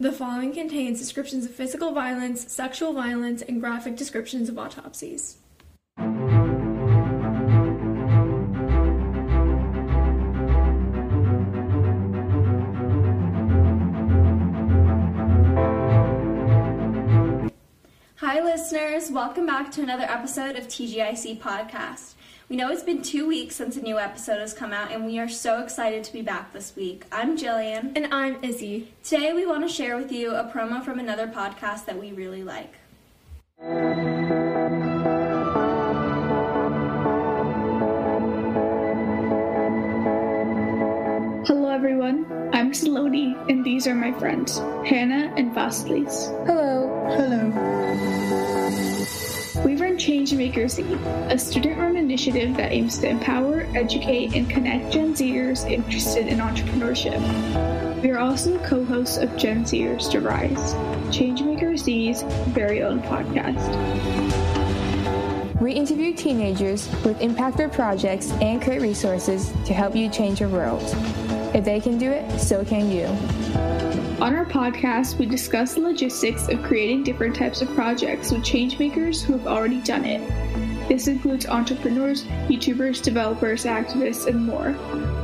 The following contains descriptions of physical violence, sexual violence, and graphic descriptions of autopsies. Hi, listeners. Welcome back to another episode of TGIC Podcast. We know it's been two weeks since a new episode has come out, and we are so excited to be back this week. I'm Jillian. And I'm Izzy. Today, we want to share with you a promo from another podcast that we really like. Hello everyone, I'm Saloni, and these are my friends, Hannah and Vasilis. Hello. Hello. We run Changemakers Z, a student-run initiative that aims to empower, educate, and connect Gen Zers interested in entrepreneurship. We are also co-hosts of Gen Zers to Rise, Changemakers Z's very own podcast. We interview teenagers with impactful projects and create resources to help you change your world. If they can do it, so can you. On our podcast, we discuss the logistics of creating different types of projects with changemakers who have already done it. This includes entrepreneurs, YouTubers, developers, activists, and more.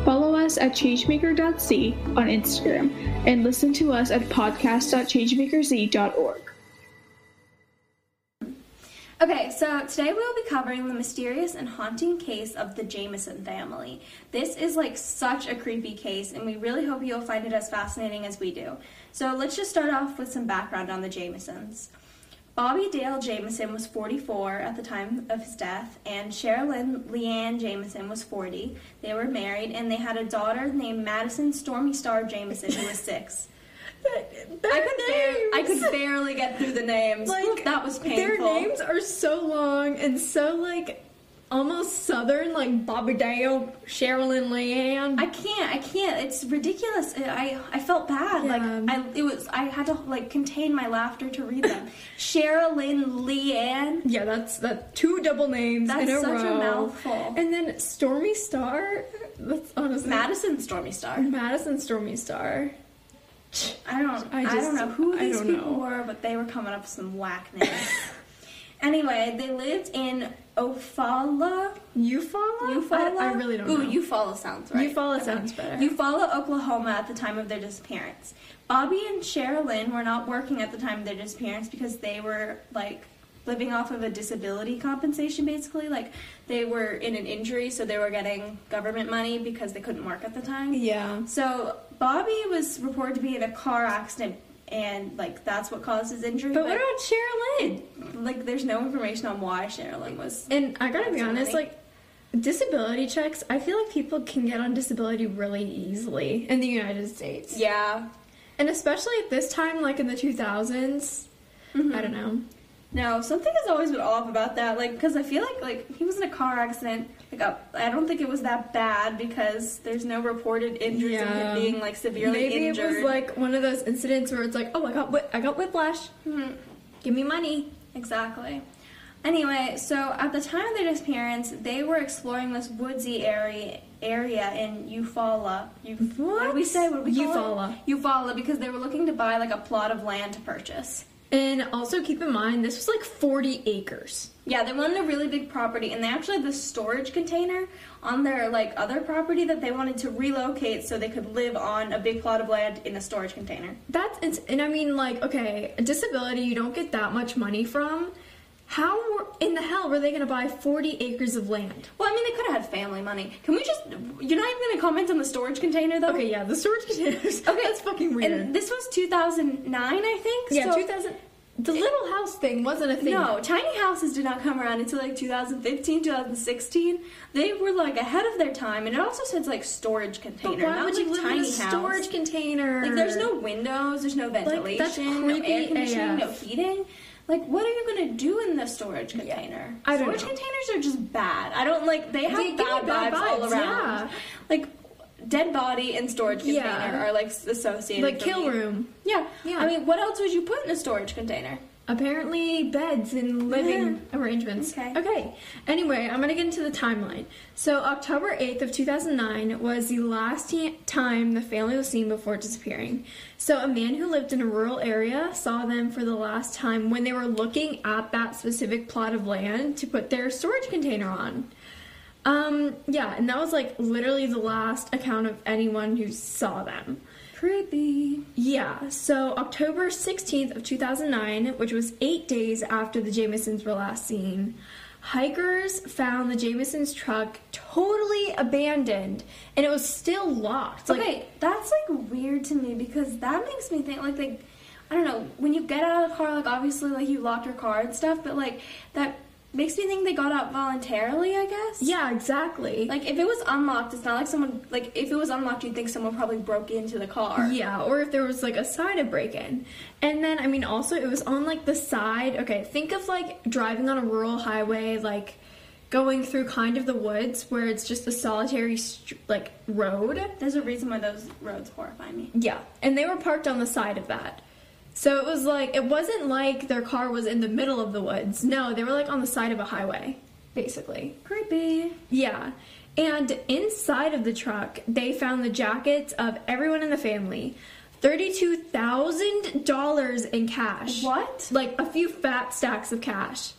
Follow us at changemaker.c on Instagram and listen to us at podcast.changemakerz.org. Okay, so today we'll be covering the mysterious and haunting case of the Jamison family. This is like such a creepy case, and we really hope you'll find it as fascinating as we do. So let's just start off with some background on the Jamisons. Bobby Dale Jamison was 44 at the time of his death, and Sherilyn Leanne Jamison was 40. They were married, and they had a daughter named Madison Stormy Star Jamison, who was six. I could, bar- I could barely get through the names. Like that was painful. Their names are so long and so like almost southern, like Bobby Dale, Sherilyn Leanne. I can't. I can't. It's ridiculous. I I felt bad. Yeah. Like I it was. I had to like contain my laughter to read them. Sherilyn Leanne. yeah, that's that two double names That's in a such a mouthful. And then Stormy Star. That's honestly Madison Stormy Star. Madison Stormy Star. I don't. I I, don't know who these people know. were, but they were coming up with some whack names. anyway, they lived in Eufaula. Eufaula? Eufaula? I, I really don't Ooh, know. Ooh, Eufaula sounds right. Eufaula sounds better. Eufaula, Oklahoma at the time of their disappearance. Bobby and Sherilyn were not working at the time of their disappearance because they were like living off of a disability compensation basically. Like they were in an injury, so they were getting government money because they couldn't work at the time. yeah. So Bobby was reported to be in a car accident and like that's what caused his injury. But what about Sherilyn? like there's no information on why Sherilyn was And I gotta be honest, like disability checks, I feel like people can get on disability really easily in the United States. Yeah. And especially at this time, like in the 2000s. Mm-hmm. I don't know. No, something has always been off about that. Like, because I feel like like he was in a car accident. Like, I don't think it was that bad because there's no reported injuries of him being like severely Maybe injured. it was like one of those incidents where it's like, oh, I got whip- I got whiplash. Mhm. Give me money. Exactly. Anyway, so at the time of their disappearance, they were exploring this woodsy area area in Eufaula. Eu- What did we say? What did we call Eufaula. it? Eufaula, because they were looking to buy like a plot of land to purchase. And also keep in mind, this was like 40 acres. Yeah, they wanted a really big property, and they actually had this storage container on their like other property that they wanted to relocate so they could live on a big plot of land in a storage container. That's and I mean like okay, a disability you don't get that much money from. How in the hell were they going to buy 40 acres of land? Well, I mean, they could have had family money. Can we just? You're not even going to comment on the storage container, though. Okay, yeah, the storage containers. Okay, that's fucking weird. And this was 2009, I think. yeah, so- 2000. The little house thing wasn't a thing. No, tiny houses did not come around until like 2015, 2016. They were like ahead of their time, and it also says like storage container. but why not would like you live tiny in a house. storage container? Like there's no windows, there's no ventilation, that's no air conditioning, AF. no heating. Like what are you gonna do in the storage container? I don't storage know. containers are just bad. I don't like they have They bad, bad vibes, all around. yeah. Like dead body and storage container Yeah. are like associated. like kill me. room. Yeah. Yeah. I mean, what else would you put in a storage container? Apparently beds and living arrangements. Okay. Okay. Anyway, I'm gonna get into the timeline. So October 8th of 2009 was the last t- time the family was seen before disappearing. So a man who lived in a rural area saw them for the last time when they were looking at that specific plot of land to put their storage container on. Um, yeah, and that was like literally the last account of anyone who saw them. Creepy. Yeah, so October 16th of 2009, which was 8 days after the Jamisons were last seen, hikers found the Jamisons truck totally abandoned and it was still locked. Like okay, that's like weird to me because that makes me think like like I don't know when you get out of the car like obviously like you locked your car and stuff, but like that makes me think they got out voluntarily. I guess. Yeah, exactly. Like if it was unlocked, it's not like someone like if it was unlocked, you'd think someone probably broke into the car. Yeah, or if there was like a side of break in. And then, I mean, also it was on like the side. Okay, think of like driving on a rural highway, like going through kind of the woods where it's just a solitary str- like road. There's a reason why those roads horrify me. Yeah, and they were parked on the side of that. So it was like, it wasn't like their car was in the middle of the woods. No, they were like on the side of a highway, basically. Creepy. Yeah. And inside of the truck, they found the jackets of everyone in the family. $32,000 in cash. What? Like a few fat stacks of cash.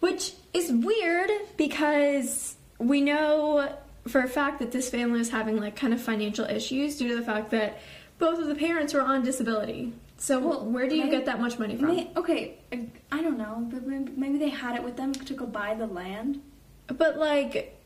Which is weird because we know for a fact that this family was having like kind of financial issues due to the fact that both of the parents were on disability. So Well, where do you maybe- get that much money from? May, okay, I, I don't know, but maybe maybe they had it with them to go buy the land. But like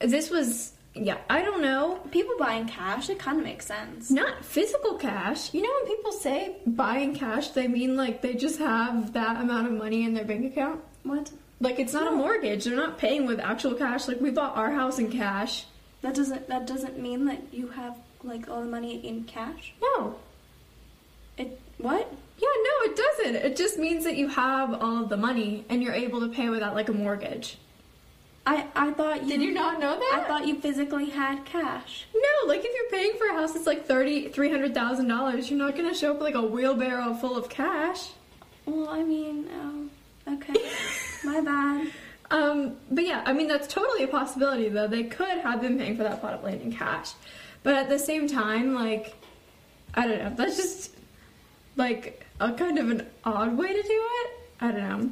this was yeah, I don't know. People buying cash, it kind of makes sense. Not physical cash. You know when people say buying cash, they mean like they just have that amount of money in their bank account? What? Like it's not a mortgage. They're not paying with actual cash. Like we bought our house in cash. That doesn't that doesn't mean that you have like all the money in cash. No. It what? Yeah, no, it doesn't. It just means that you have all of the money and you're able to pay without like a mortgage. I I thought you Did you not know that? I thought you physically had cash. No, like if you're paying for a house that's like thirty, three hundred thousand dollars, you're not gonna show up with, like a wheelbarrow full of cash. Well, I mean, oh, okay, my bad. Um, but yeah, I mean that's totally a possibility though. They could have been paying for that plot of land in cash, but at the same time, like I don't know, that's just like a kind of an odd way to do it. I don't know.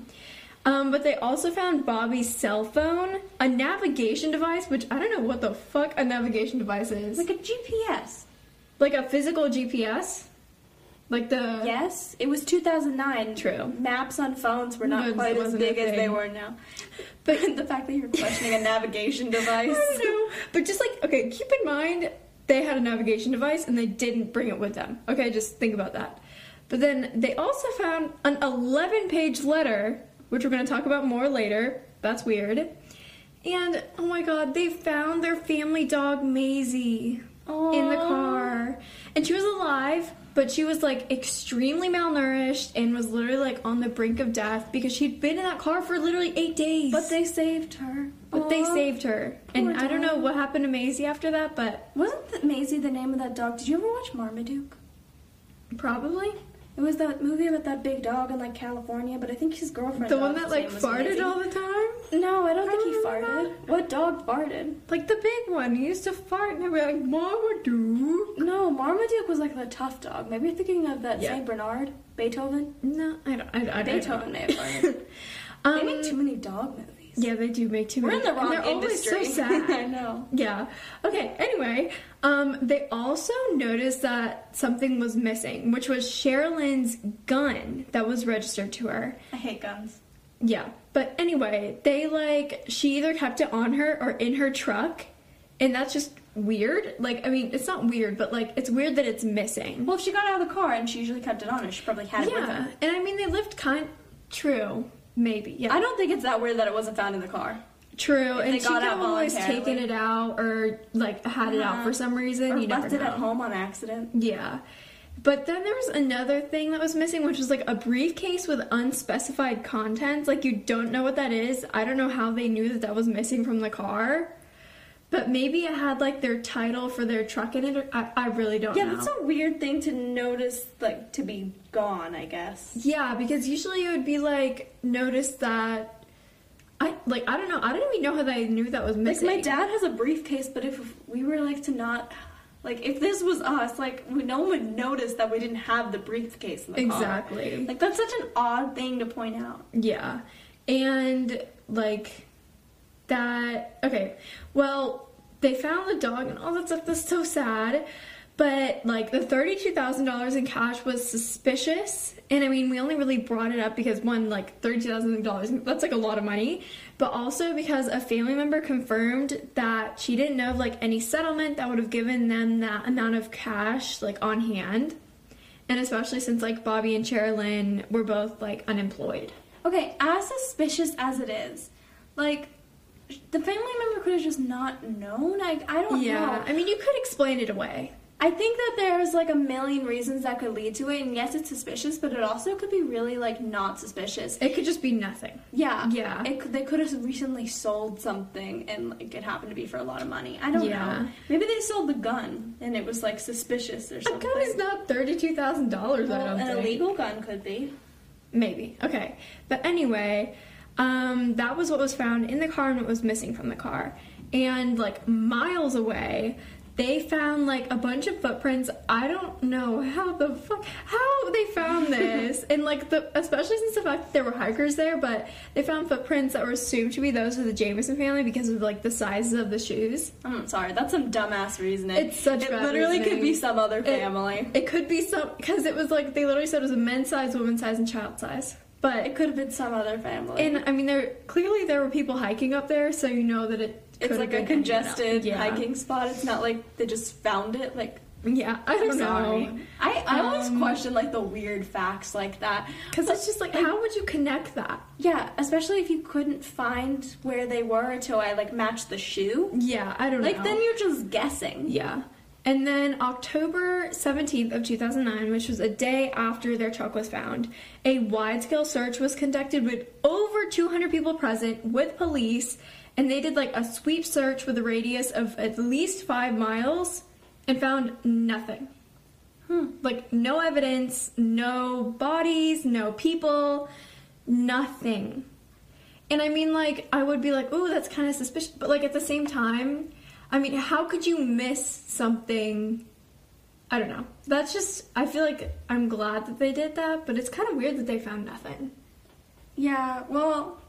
Um, but they also found Bobby's cell phone, a navigation device, which I don't know what the fuck a navigation device is. Like a GPS. Like a physical GPS, like the Yes, it was 2009. True. Maps on phones were not quite as big as they were now. But the fact that you're questioning a navigation device. I know. But just like, okay, keep in mind they had a navigation device and they didn't bring it with them. Okay, just think about that. But then they also found an 11 page letter, which we're going to talk about more later. That's weird. And oh my god, they found their family dog Maisie in the car. And she was alive, but she was like extremely malnourished and was literally like on the brink of death because she'd been in that car for literally eight days. But they saved her. But they saved her. And Poor I don't know what happened to Maisie after that, but Wasn't Maisie the name of that dog? Did you ever watch Marmaduke? probably. It was that movie about that big dog in like California, but I think his girlfriend. The one that like farted all the time? No, I don't I think he don't farted. remember What dog farted? Like the big one. He used to fart and I'd be like, Mama do. No, Marmaduke was like the tough dog. Maybe you're thinking of that Yeah. Saint Bernard, Beethoven. No, I don't. I, I don't Beethoven may have farted. Um, they make too many dog movies. Yeah, they do make too many. We're in the wrong they're industry. always so sad. I know. Yeah. Okay. Anyway, um, they also noticed that something was missing, which was Sherilyn's gun that was registered to her. I hate guns. Yeah. But anyway, they like she either kept it on her or in her truck, and that's just weird. Like, I mean, it's not weird, but like it's weird that it's missing. Well, if she got out of the car and she usually kept it on her, she probably had it with yeah. her. And I mean, they lived kind true, maybe. Yeah. I don't think it's that weird that it wasn't found in the car. True, If and they she got could have out always voluntarily. taken it out or like had it out Uh-huh. for some reason. Or you never left it at home on accident. Yeah. But then there was another thing that was missing, which was like a briefcase with unspecified contents. Like you don't know what that is. I don't know how they knew that that was missing from the car. But maybe it had like their title for their truck in it. Or, I, I really don't know. Yeah, know. that's a weird thing to notice, like to be gone. I guess. Yeah, because usually it would be like notice that I like I don't know. I don't even know how they knew that was missing. Like my dad has a briefcase, but if we were like to not, like if this was us, like we, no one would notice that we didn't have the briefcase in the car. Exactly. Like that's such an odd thing to point out. Yeah. And like that okay. Well, they found the dog and all that stuff. That's so sad. But like the thirty-two thousand dollars in cash was suspicious, and I mean we only really brought it up because one like thirty-two thousand dollars that's like a lot of money, but also because a family member confirmed that she didn't know of like any settlement that would have given them that amount of cash like on hand, and especially since like Bobby and Sherilyn were both like unemployed. Okay, as suspicious as it is, like the family member could have just not known. Like I don't Yeah, know. I mean, you could explain it away. I think that there's like a million reasons that could lead to it, and yes, it's suspicious, but it also could be really like not suspicious. It could just be nothing. Yeah, Yeah. It, they could have recently sold something, and like it happened to be for a lot of money. I don't Yeah. know. Maybe they sold the gun, and it was like suspicious or something. A gun is not thirty-two thousand dollars. I don't an think. illegal gun could be. Maybe. Okay. But anyway, um, that was what was found in the car and what was missing from the car. And like miles away, they found like a bunch of footprints. I don't know how the fuck how they found this. and like the especially since the fact that there were hikers there, but they found footprints that were assumed to be those of the Jamison family because of like the sizes of the shoes. I'm sorry, that's some dumbass reasoning. It's such It literally could be some other It- family. It, could be some because it was like they literally said it was a men's size, women's size, and child size. But It could have been some other family. And I mean, there clearly there were people hiking up there, so you know that it. it's like a congested yeah. hiking spot. It's not like they just found it. Like Yeah, I don't sorry. know. I, I always Um, question like the weird facts like that. Because it's just like, how would you connect that? Yeah, especially if you couldn't find where they were until I like matched the shoe. Yeah, I don't Like know. Like then you're just guessing. Yeah. And then October 17th of 2009, which was a day after their truck was found, a wide-scale search was conducted with over 200 people present with police, and they did like a sweep search with a radius of at least 5 miles and found nothing. Hmm. Like no evidence, no bodies, no people, nothing. And I mean, like, I would be like, oh, that's kind of suspicious. But, like, at the same time, I mean, how could you miss something? I don't know. That's just, I feel like I'm glad that they did that, but it's kind of weird that they found nothing. Yeah, well,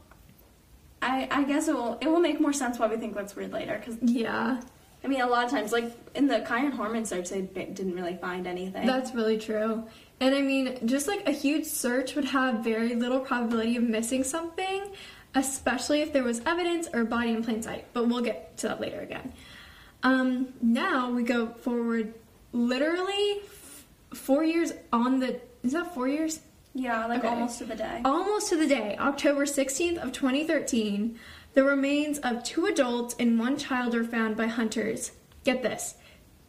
I I guess it will it will make more sense why we think that's weird later. Because Yeah, I mean, a lot of times, like in the Kyron Horman search, they didn't really find anything. that's really true. And I mean, just like a huge search would have very little probability of missing something, especially if there was evidence or body in plain sight. But we'll get to that later again. Um, now we go forward literally f- four years on the. Is that four years? yeah, like Okay. almost to the day. Almost to the day, October 16th of 2013, the remains of two adults and one child are found by hunters. Get this.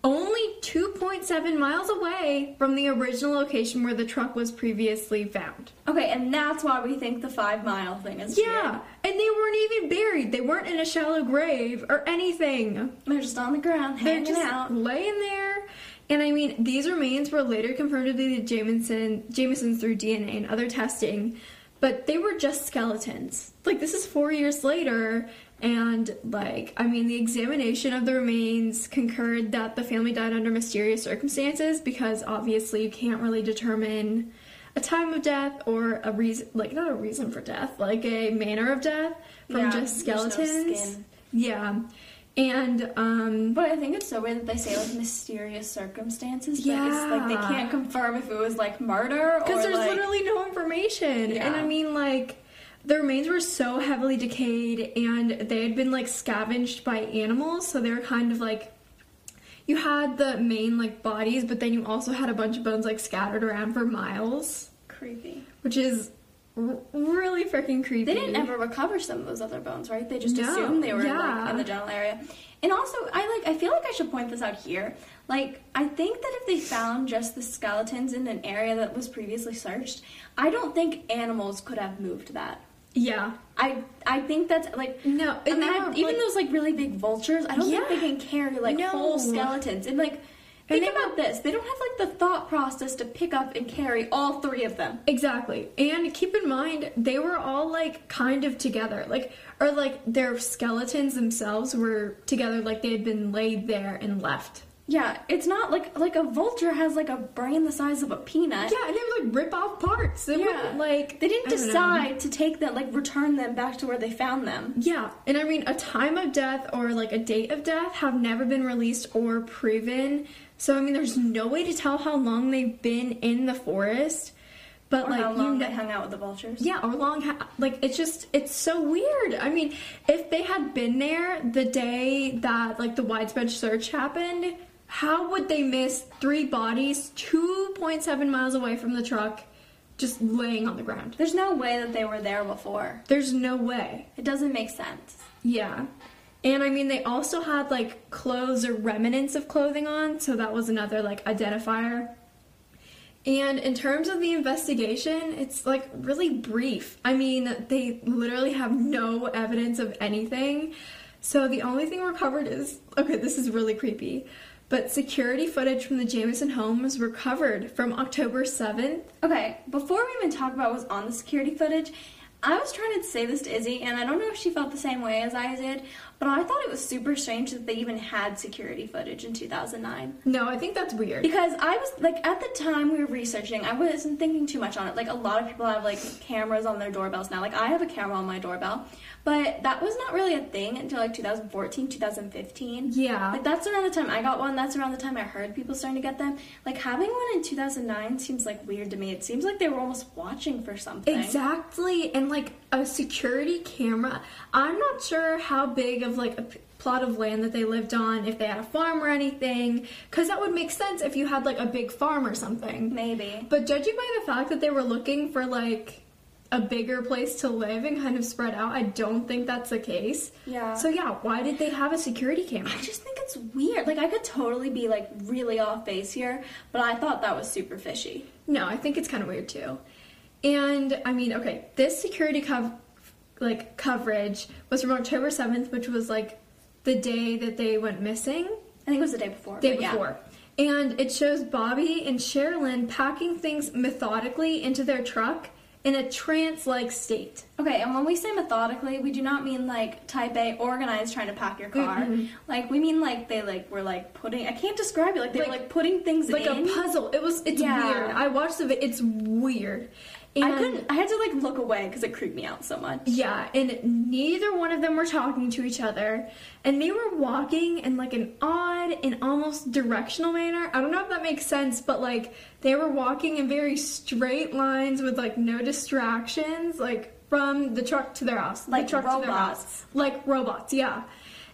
Only 2.7 miles away from the original location where the truck was previously found. Okay, and that's why we think the five mile thing is Yeah, and they weren't even buried. They weren't in a shallow grave or anything. They're just on the ground They're hanging just out. laying there. And I mean, these remains were later confirmed to be the Jamison Jamisons through DNA and other testing, but they were just skeletons. Like this is four years later, and like I mean, the examination of the remains concurred that the family died under mysterious circumstances because obviously you can't really determine a time of death or a reason, like not a reason for death, like a manner of death from Yeah, just there's no skeletons. Yeah, and um. But I think it's so weird that they say like mysterious circumstances. But it's like they can't confirm if it was like murder or Because there's like, literally no information. Yeah. And I mean, like, the remains were so heavily decayed and they had been, like, scavenged by animals. So they were kind of like. You had the main, like, bodies, but then you also had a bunch of bones, like, scattered around for miles, creepy. which is r- really freaking creepy. They didn't ever recover some of those other bones, right? They just No, assumed they were like in the general area. And also, I like I feel like I should point this out here. Like, I think that if they found just the skeletons in an area that was previously searched, I don't think animals could have moved that. Yeah. I I think that's like No, and they imagine- were, even like- those like really big vultures. I don't Yeah. think they can carry like No. whole skeletons. And like think they about this: they don't have like the thought process to pick up and carry all three of them. Exactly. And keep in mind, they were all like kind of together. Like, or like their skeletons themselves were together, like they had been laid there and left. Yeah, it's not like like a vulture has like a brain the size of a peanut. Yeah, and they would like rip off parts. They Yeah. like. They didn't don't know. decide to take that like return them back to where they found them. Yeah, and I mean, a time of death or like a date of death have never been released or proven. So, I mean, there's no way to tell how long they've been in the forest. But, Or like, how you long know, they hung out with the vultures. Yeah, or long, ha- like it's just it's so weird. I mean, if they had been there the day that like the widespread search happened, how would they miss three bodies 2.7 miles away from the truck just laying on the ground? There's no way that they were there before. There's no way. It doesn't make sense. Yeah. And I mean, they also had like clothes or remnants of clothing on, so that was another like identifier. And in terms of the investigation, it's like really brief. I mean, they literally have no evidence of anything. So the only thing recovered is okay, this is really creepy. But security footage from the Jamison home was recovered from October 7th. Okay, before we even talk about what's on the security footage, I was trying to say this to Izzy, and I don't know if she felt the same way as I did, but I thought it was super strange that they even had security footage in 2009. No, I think that's weird. Because I was like at the time we were researching, I wasn't thinking too much on it. Like a lot of people have like cameras on their doorbells now. Like I have a camera on my doorbell, but that was not really a thing until like 2014, 2015. Yeah. Like that's around the time I got one. That's around the time I heard people starting to get them. Like having one in 2009 seems like weird to me. It seems like they were almost watching for something. Exactly, and like a security camera. I'm not sure how big of like a plot of land that they lived on, if they had a farm or anything, because that would make sense if you had like a big farm or something. Maybe. But judging by the fact that they were looking for like a bigger place to live and kind of spread out, I don't think that's the case. Yeah. So yeah, why did they have a security camera? I just think it's weird. Like I could totally be like really off base here, but I thought that was super fishy. No, I think it's kind of weird too. And I mean, okay, this security cov- like coverage was from October 7th, which was like the day that they went missing, I think it was the day before. day but yeah. before. And it shows Bobby and Sherilyn packing things methodically into their truck in a trance-like state. Okay, and when we say methodically, we do not mean like type A organized trying to pack your car. Mm-hmm. Like we mean like they like were like putting I can't describe it, like they were Like- like putting things in. Like in. a puzzle. It was it's Yeah. weird. I watched the it's weird. And I couldn't I had to like look away because it creeped me out so much. Yeah, and neither one of them were talking to each other, and they were walking in like an odd and almost directional manner. I don't know if that makes sense, but like they were walking in very straight lines with like no distractions, like from the truck to their house, Like the truck to their robots. house, like robots. Yeah,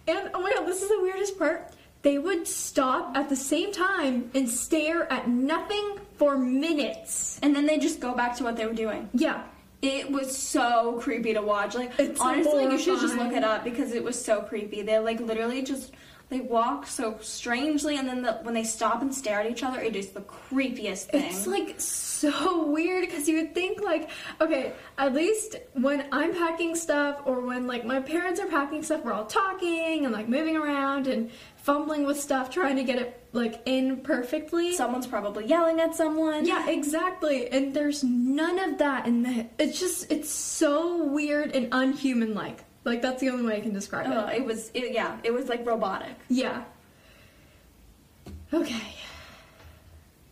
and oh my god, this is the weirdest part. They would stop at the same time and stare at nothing for minutes. And then they just go back to what they were doing. Yeah, It was so creepy to watch. Like It's honestly, you should just look it up because it was so creepy. They like literally just they walk so strangely, and then the, when they stop and stare at each other, it is the creepiest thing. It's like so weird because you would think like, okay, at least when I'm packing stuff or when like my parents are packing stuff, we're all talking and like moving around and fumbling with stuff, trying to get it like in perfectly. Someone's probably yelling at someone. yeah, exactly. And there's none of that in the. It's just it's so weird and unhuman like. Like that's the only way I can describe Ugh, it. it was. It, yeah, it was like robotic. Yeah. Okay.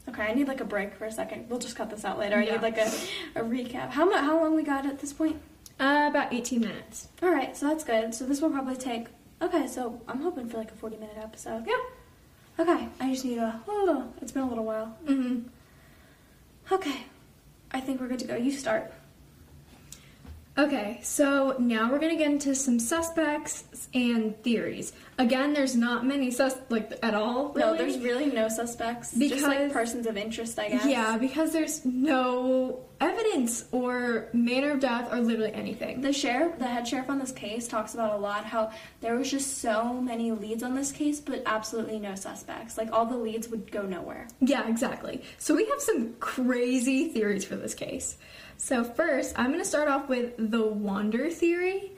Okay, I need like a break for a second. We'll just cut this out later. I Yeah. need like a, a recap. How mu- How long we got at this point? Uh, about 18 minutes. All right, so that's good. So this will probably take. Okay, so I'm hoping for like a 40 minute episode. Yeah. Okay, I just need a. Oh, it's been a little while. Mm-hmm. Okay, I think we're good to go. You start. Okay, so now we're gonna get into some suspects and theories. Again, there's not many sus like at all. Really. No, there's really no suspects. just like persons of interest, I guess. yeah, because there's no evidence or manner of death or literally anything. The sheriff, the head sheriff on this case, talks about a lot how there was just so many leads on this case, but absolutely no suspects. Like all the leads would go nowhere. Yeah, exactly. So we have some crazy theories for this case. So first, I'm gonna start off with the wander theory,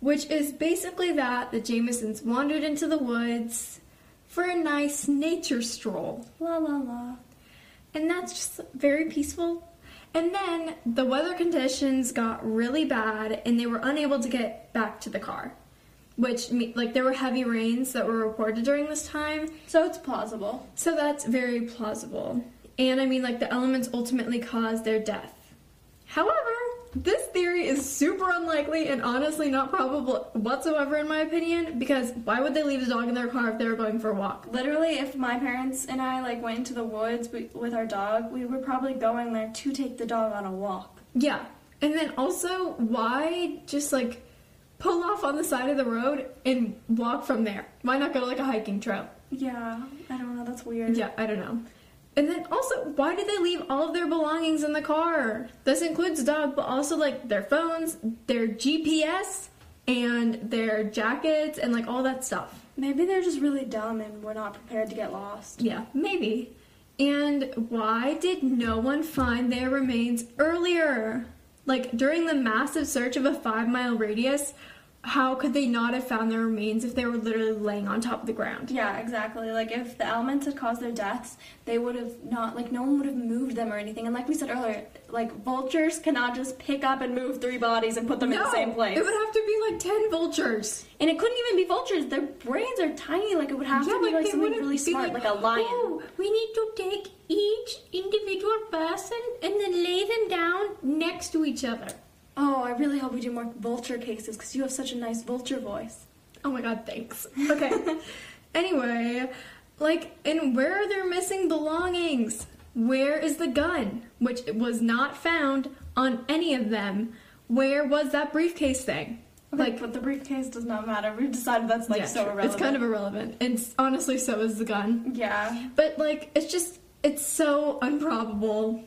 which is basically that the Jamisons wandered into the woods for a nice nature stroll. La la la. And that's just very peaceful. And then the weather conditions got really bad and they were unable to get back to the car. Which, like, there were heavy rains that were reported during this time. So it's plausible. So that's very plausible. And I mean, like, the elements ultimately caused their death. However, this theory is super unlikely and honestly not probable whatsoever, in my opinion, because why would they leave the dog in their car if they were going for a walk? Literally, if my parents and I like went into the woods with our dog, we were probably going there to take the dog on a walk. Yeah. And then also, why just like pull off on the side of the road and walk from there? Why not go to like a hiking trail? Yeah, I don't know. That's weird. Yeah, I don't know. And then also, why did they leave all of their belongings in the car? This includes dog, but also like their phones, their GPS, and their jackets, and like all that stuff. Maybe they're just really dumb and we're not prepared to get lost. Yeah, maybe. And why did no one find their remains earlier? Like during the massive search of a five mile radius, how could they not have found their remains if they were literally laying on top of the ground? Yeah, exactly. Like if the elements had caused their deaths, they would have not like no one would have moved them or anything. And like we said earlier, like vultures cannot just pick up and move three bodies and put them in the same place. It would have to be like 10 vultures. and it couldn't even be vultures. Their brains are tiny. Like it would have to be like they something really be smart, like, a lion. Oh, we need to take each individual person and then lay them down next to each other. Oh, I really hope we do more vulture cases because you have such a nice vulture voice. Oh my god, thanks. Okay. anyway, like, and where are their missing belongings? Where is the gun? Which was not found on any of them. Where was that briefcase thing? Like, but the briefcase does not matter. We've decided that's like yeah, so irrelevant. It's kind of irrelevant. And honestly, so is the gun. yeah. But, like, it's just, it's so improbable.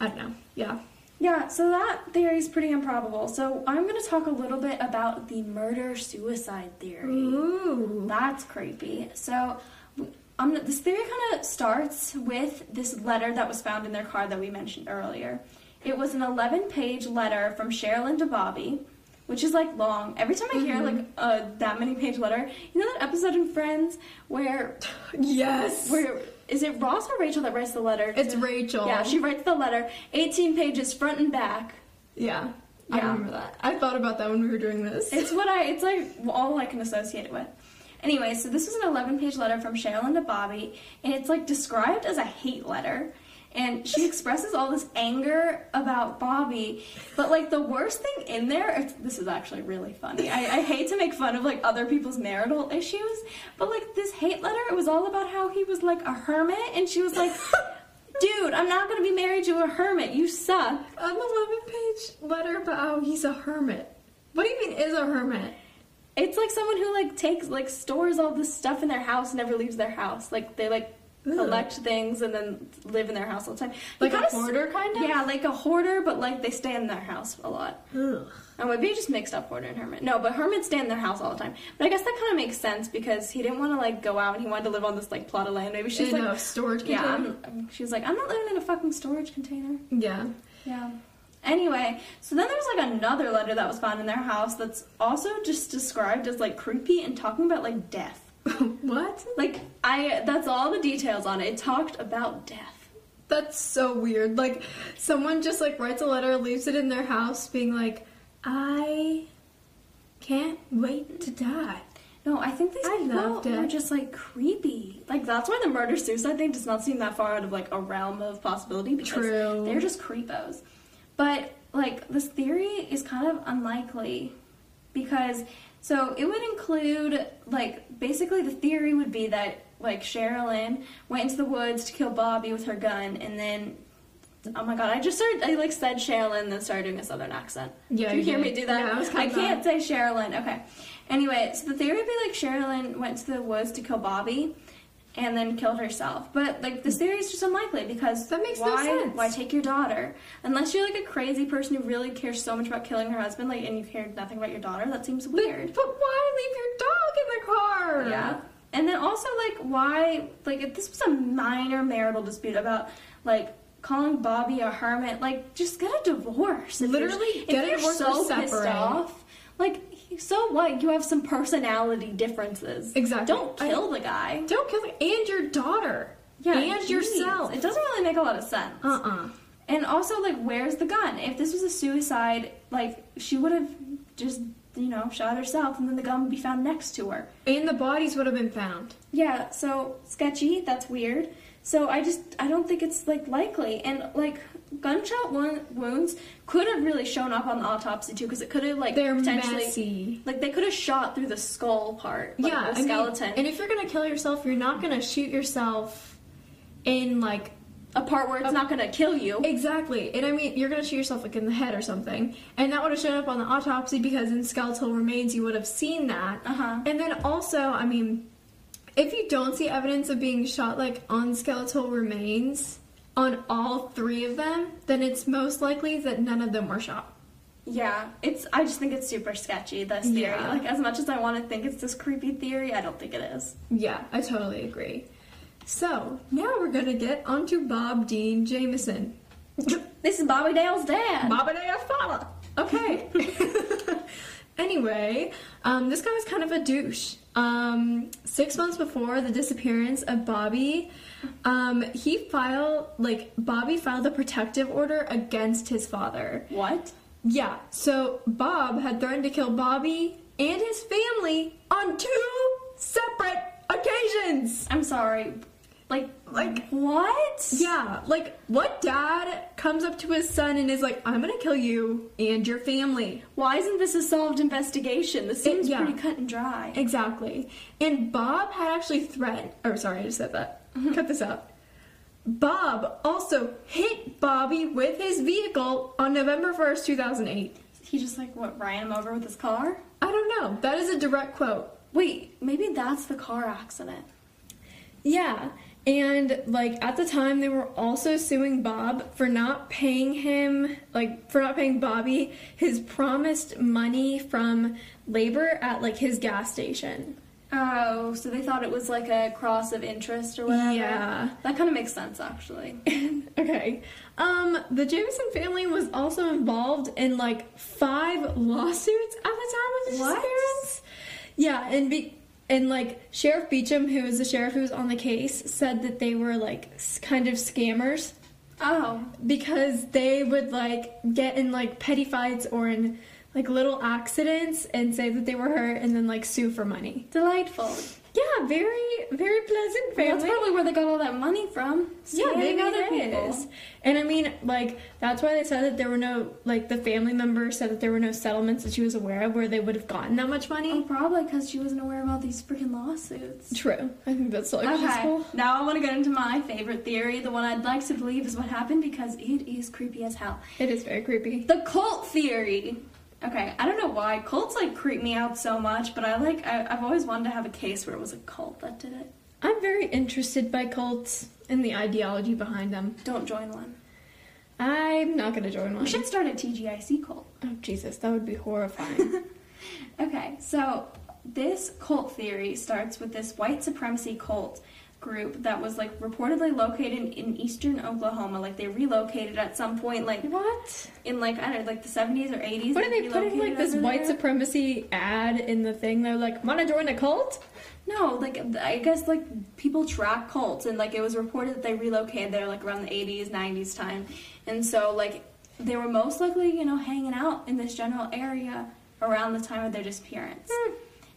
I don't know. Yeah. Yeah, so that theory is pretty improbable. So I'm going to talk a little bit about the murder suicide theory. Ooh. That's creepy. So um, this theory kind of starts with this letter that was found in their car that we mentioned earlier. It was an 11 page letter from Sherilyn to Bobby, which is like long. Every time I hear like a that many page letter, you know that episode in Friends where Yes. where is it Ross or Rachel that writes the letter? It's Rachel. Yeah, she writes the letter, 18 pages front and back. Yeah. I remember that. I thought about that when we were doing this. It's what I. It's like all I can associate it with. Anyway, so this was an 11 page letter from Sherilyn to Bobby, and it's like described as a hate letter. And she expresses all this anger about Bobby, but like the worst thing in there, it's, this is actually really funny. I, I hate to make fun of like other people's marital issues, but like this hate letter, it was all about how he was like a hermit, and she was like, "Dude, I'm not gonna be married to a hermit. You suck." An 11 page letter about how he's a hermit. What do you mean is a hermit? It's like someone who like takes like stores all this stuff in their house and never leaves their house. Like they like. Collect things and then live in their house all the time. Like a hoarder, kind of? Yeah, like a hoarder, but like they stay in their house a lot. Ugh. Oh, maybe just mixed up hoarder and hermit. No, but hermits stay in their house all the time. But I guess that kind of makes sense because he didn't want to like go out and he wanted to live on this like plot of land. Maybe she's In like, a storage yeah, container? I'm, she was like, I'm not living in a fucking storage container. Yeah. Yeah. Anyway, so then there's like another letter that was found in their house that's also just described as like creepy and talking about like death. what? Like I that's all the details on it. It talked about death. That's so weird. Like, someone just like writes a letter, leaves it in their house, being like, I can't wait to die. No, I think these I people are just like creepy. Like that's why the murder suicide thing does not seem that far out of like a realm of possibility because True. they're just creepos. But like this theory is kind of unlikely because so it would include like basically the theory would be that like Sherilyn went into the woods to kill Bobby with her gun and then oh my god I just started I like said Sherilyn then started doing a southern accent. Yeah, Did you you hear me do that? Yeah, it was I can't say Sherilyn. Okay. Anyway, so the theory would be like Sherilyn went to the woods to kill Bobby and then killed herself. But like this theory is just unlikely because That makes no why sense. why take your daughter? Unless you're like a crazy person who really cares so much about killing her husband, like and you care nothing about your daughter, that seems weird. But why leave your dog in the car? Yeah. And then also like why like if this was a minor marital dispute about like calling Bobby a hermit. Like, just get a divorce. If Literally, if get a you're divorce or so pissed off. Like, so what? You have some personality differences. Exactly. Don't kill the guy. Don't kill the, and your daughter. Yeah, and jeez. yourself. It doesn't really make a lot of sense. Uh uh And also, like, where's the gun? If this was a suicide, like, she would have just, you know, shot herself and then the gun would be found next to her. And the bodies would have been found. Yeah, so sketchy, that's weird. So I just, I don't think it's, like, likely. And, like, gunshot wounds could have really shown up on the autopsy, too, because it could have, like, They're potentially. messy. Like, they could have shot through the skull part, like, yeah, the I mean, skeleton. and if you're gonna kill yourself, you're not gonna shoot yourself in like a part where it's not gonna kill you. exactly. And I mean, you're gonna shoot yourself like in the head or something, and that would have shown up on the autopsy because in skeletal remains you would have seen that. Uh-huh. And then also, I mean, if you don't see evidence of being shot like on skeletal remains on all three of them, then it's most likely that none of them were shot. Yeah, it's. I just think it's super sketchy. This theory, Yeah. like as much as I want to think it's this creepy theory, I don't think it is. Yeah, I totally agree. So now we're gonna get onto Bob Dean Jamison. This is Bobby Dale's dad. Baba Dale's Fala. Okay. anyway, um, this guy was kind of a douche. Um, six months before the disappearance of Bobby, um, he filed like Bobby filed a protective order against his father. What? Yeah, so Bob had threatened to kill Bobby and his family on two separate occasions. I'm sorry. Like, Like- what? Yeah, like what dad comes up to his son and is like, "I'm gonna kill you and your family." Why isn't this a solved investigation? This seems yeah. pretty cut and dry. Exactly. And Bob had actually threatened. Or sorry, I just said that. Mm-hmm. Cut this out. Bob also hit Bobby with his vehicle on November 1st, 2008. He just like what ran him over with his car? I don't know. That is a direct quote. Wait, maybe that's the car accident. Yeah. And like at the time they were also suing Bob for not paying him like for not paying Bobby his promised money from labor at like his gas station. Oh, so they thought it was like a cross of interest or whatever. Yeah. That kind of makes sense actually. okay. Um, the Jamison family was also involved in like five lawsuits at the time of the What? disappearance. Yeah, and be and like Sheriff Beauchamp, who was the sheriff who was on the case, said that they were like kind of scammers Oh, because they would like get in like petty fights or in like little accidents and say that they were hurt and then like sue for money. delightful. Yeah, very very pleasant Well, family. that's probably where they got all that money from. Yeah, Scamming maybe other people. And I mean, like, that's why they said that there were no, like, the family members said that there were no settlements that she was aware of where they would have gotten that much Oh, money. probably because she wasn't aware of all these freaking lawsuits. True. I think that's totally Okay, possible. now I want to get into my favorite theory, the one I'd like to believe is what happened because it is creepy as hell. It is very creepy. The cult theory. Okay, I don't know why cults like creep me out so much, but I like I, I've always wanted to have a case where it was a cult that did it. I'm very interested by cults and the ideology behind them. Don't join one. I'm not gonna join one. We should start a TGIC cult. Oh, Jesus, that would be horrifying. Okay, so this cult theory starts with this white supremacy cult group that was like reportedly located in eastern Oklahoma. Like they relocated at some point, like what? in like I don't know, like the seventies or eighties. What are they putting, like, this white supremacy ad in the thing? They're like, wanna join a cult? No, like I guess like people track cults, and like it was reported that they relocated there like around the eighties, nineties time, and so like they were most likely you know hanging out in this general area around the time of their disappearance. Hmm.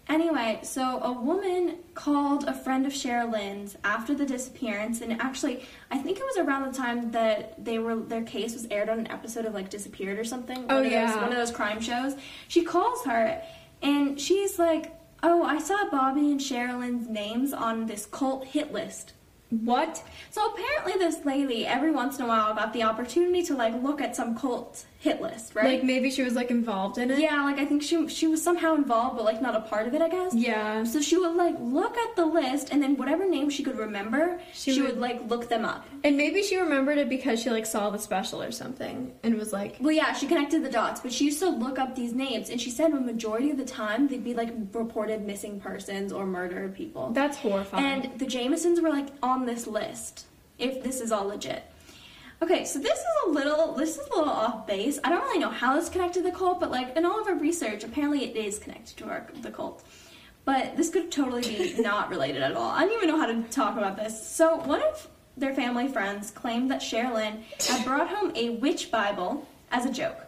Anyway, so a woman called a friend of Sherilyn's after the disappearance, and actually, I think it was around the time that they were their case was aired on an episode of like Disappeared or something. Oh, one of those, yeah. one of those crime shows. She calls her, and she's like, "Oh, I saw Bobby and Sherilyn's names on this cult hit list." What? So apparently, this lady every once in a while got the opportunity to like look at some cult hit list, right? Like, maybe she was, like, involved in it? yeah, like I think she she was somehow involved, but like not a part of it, I guess. Yeah. So she would like look at the list, and then whatever name she could remember, She she, would- would, like look them up. And maybe she remembered it because she like saw the special or something and was like, Well, yeah, she connected the dots, but she used to look up these names, and she said a majority of the time they'd be like reported missing persons or murdered people. "That's horrifying." And the Jamisons were like on this list, if this is all legit. Okay, so this is a little this is a little off base. I don't really know how it's connected to the cult, but like in all of our research, apparently it is connected to our, the cult. But this could totally be not related at all. I don't even know how to talk about this. So one of their family friends claimed that Sherilyn had brought home a witch Bible as a joke.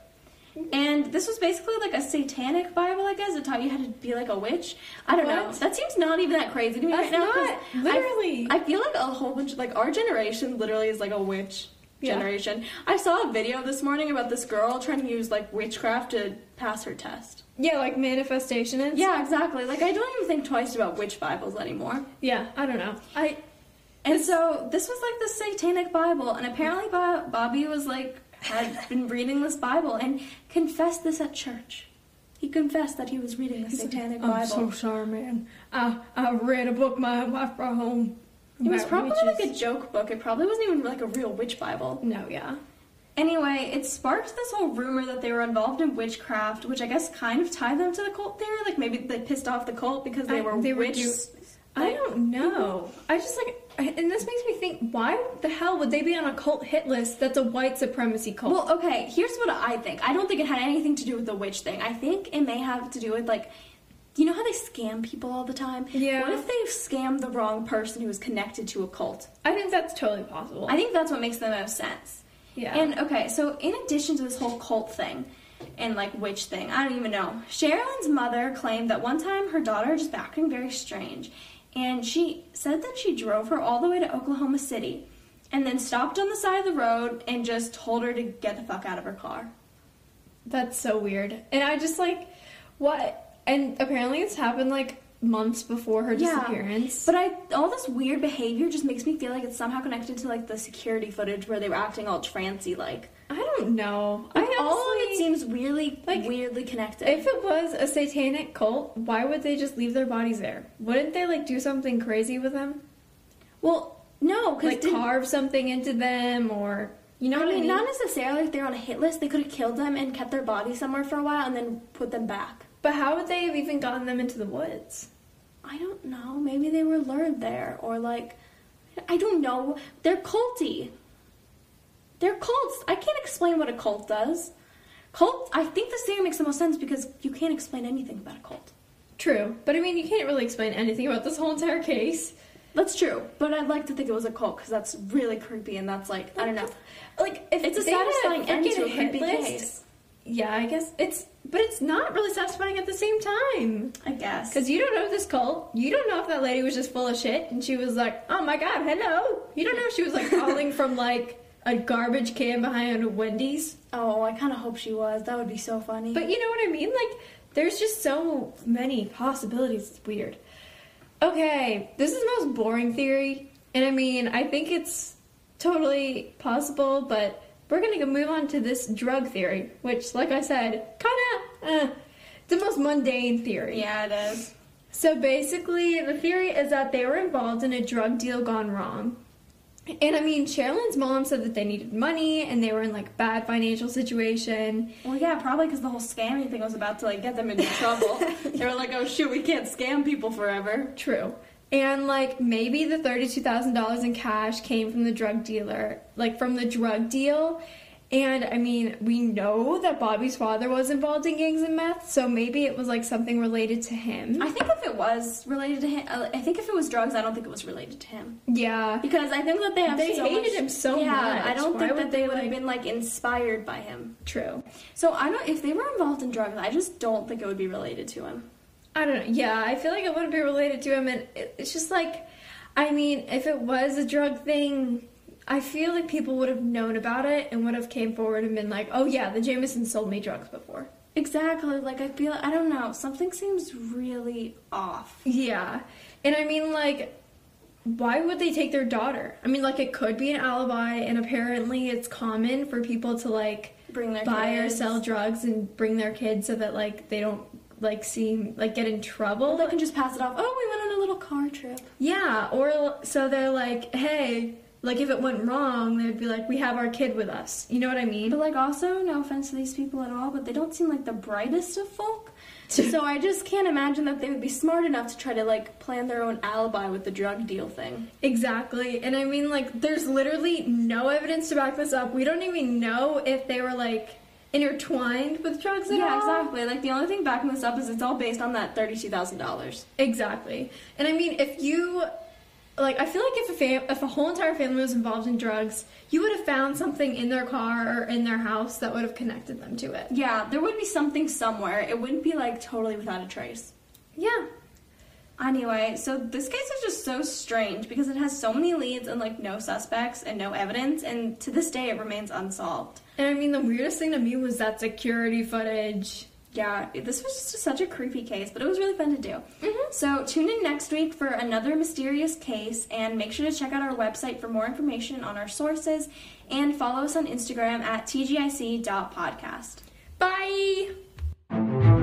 And this was basically like a satanic Bible, I guess. It taught you how to be like a witch. I don't know. That seems not even that crazy to me That's right now. not- literally. I, feel like a whole bunch, like our generation literally is like a witch Yeah. generation. I saw a video this morning about this girl trying to use like witchcraft to pass her test. Yeah, like manifestation and Yeah, exactly. Like I don't even think twice about witch Bibles anymore. Yeah, I don't know. I And so this was like the satanic Bible, and apparently Bobby was like had been reading this Bible and confessed this at church. He confessed that he was reading the satanic Bible. I'm so sorry, man. I I read a book my wife brought home. it was probably like a joke book. It probably wasn't even like a real witch Bible. no, yeah. Anyway, it sparked this whole rumor that they were involved in witchcraft, which I guess kind of tied them to the cult theory. Like maybe they pissed off the cult because they I- were they were I don't know. I just like, and this makes me think: Why the hell would they be on a cult hit list that's a white supremacy cult? Well, okay, here's what I think. I don't think it had anything to do with the witch thing. I think it may have to do with like you know how they scam people all the time? Yeah. What if they scammed the wrong person who was connected to a cult? I think that's totally possible. I think that's what makes the most sense. yeah. And okay, so in addition to this whole cult thing and like witch thing, I don't even know. Sherilyn's mother claimed that one time her daughter just acting very strange, and she said that she drove her all the way to Oklahoma City, and then stopped on the side of the road and just told her to get the fuck out of her car. That's so weird. And I just like, what? And apparently it's happened like months before her Yeah. disappearance. But I all this weird behavior just makes me feel like it's somehow connected to like the security footage where they were acting all trancy like. I don't know. Like, I all of it seems weirdly, like, weirdly connected. If it was a satanic cult, why would they just leave their bodies there? Wouldn't they like do something crazy with them? well, no, because Like carve something into them or you know I what I mean, mean? not necessarily if they're on a hit list. They could have killed them and kept their body somewhere for a while and then put them back. but how would they have even gotten them into the woods? I don't know. Maybe they were lured there, or like, I don't know. They're culty. They're cults. I can't explain what a cult does. Cult. I think this theory makes the most sense because you can't explain anything about a cult. True. But I mean, you can't really explain anything about this whole entire case. That's true, but I'd like to think it was a cult because that's really creepy and that's like I don't know. Like if It's a satisfying end to a creepy list- case. Yeah, I guess it's but it's not really satisfying at the same time. I guess. Because you don't know this cult. You don't know if that lady was just full of shit and she was like, oh my god, hello. You don't know if she was like calling from like a garbage can behind a Wendy's. Oh, I kind of hope she was. That would be so funny. But you know what I mean? Like, there's just so many possibilities. It's weird. Okay, this is the most boring theory. And I mean, I think it's totally possible, but we're gonna move on to this drug theory, which, like I said, kinda, uh, the most mundane theory. yeah, it is. So basically, the theory is that they were involved in a drug deal gone wrong. And I mean, Sherilyn's mom said that they needed money and they were in like bad financial situation. Well, yeah, probably because the whole scamming thing was about to like get them into trouble. they were like, "Oh shoot, we can't scam people forever." True. And like maybe the thirty-two thousand dollars in cash came from the drug dealer, like from the drug deal. And I mean, we know that Bobby's father was involved in gangs and meth, so maybe it was like something related to him. I think if it was related to him, uh, I think if it was drugs, I don't think it was related to him yeah. because I think that they have They so hated much- him so yeah, much. I don't Why think that they they, would have like- been like inspired by him. True. So I don't. If they were involved in drugs, I just don't think it would be related to him. I don't know. Yeah, I feel like it wouldn't be related to him, and it, it's just like, I mean, if it was a drug thing, I feel like people would have known about it and would have came forward and been like, "Oh yeah, the Jamison sold me drugs before." Exactly. Like I feel. I don't know. Something seems really off. Yeah, and I mean, like, why would they take their daughter? I mean, like, it could be an alibi, and apparently, it's common for people to like Bring their buy or sell drugs and bring their kids so that like they don't like seem like get in trouble. They can just pass it off. Oh, we went on a little car trip. Yeah, or so they're like, hey, like if it went wrong, they'd be like, "We have our kid with us." You know what I mean? But like also, no offense to these people at all, but they don't seem like the brightest of folk. so I just can't imagine that they would be smart enough to try to like plan their own alibi with the drug deal thing. Exactly. And I mean like there's literally no evidence to back this up. We don't even know if they were like intertwined with drugs at Yeah, all. exactly. Like the only thing backing this up is it's all based on that thirty-two thousand dollars. Exactly. And I mean, if you like, I feel like if a fam- if a whole entire family was involved in drugs, you would have found something in their car or in their house that would have connected them to it. Yeah, there would be something somewhere. It wouldn't be like totally without a trace. Yeah. Anyway, so this case is just so strange because it has so many leads and like no suspects and no evidence, and to this day it remains unsolved. And I mean, the weirdest thing to me was that security footage. Yeah, this was just such a creepy case, but it was really fun to do. Mhm. So tune in next week for another mysterious case, and make sure to check out our website for more information on our sources, and follow us on Instagram at tgic.podcast. Bye!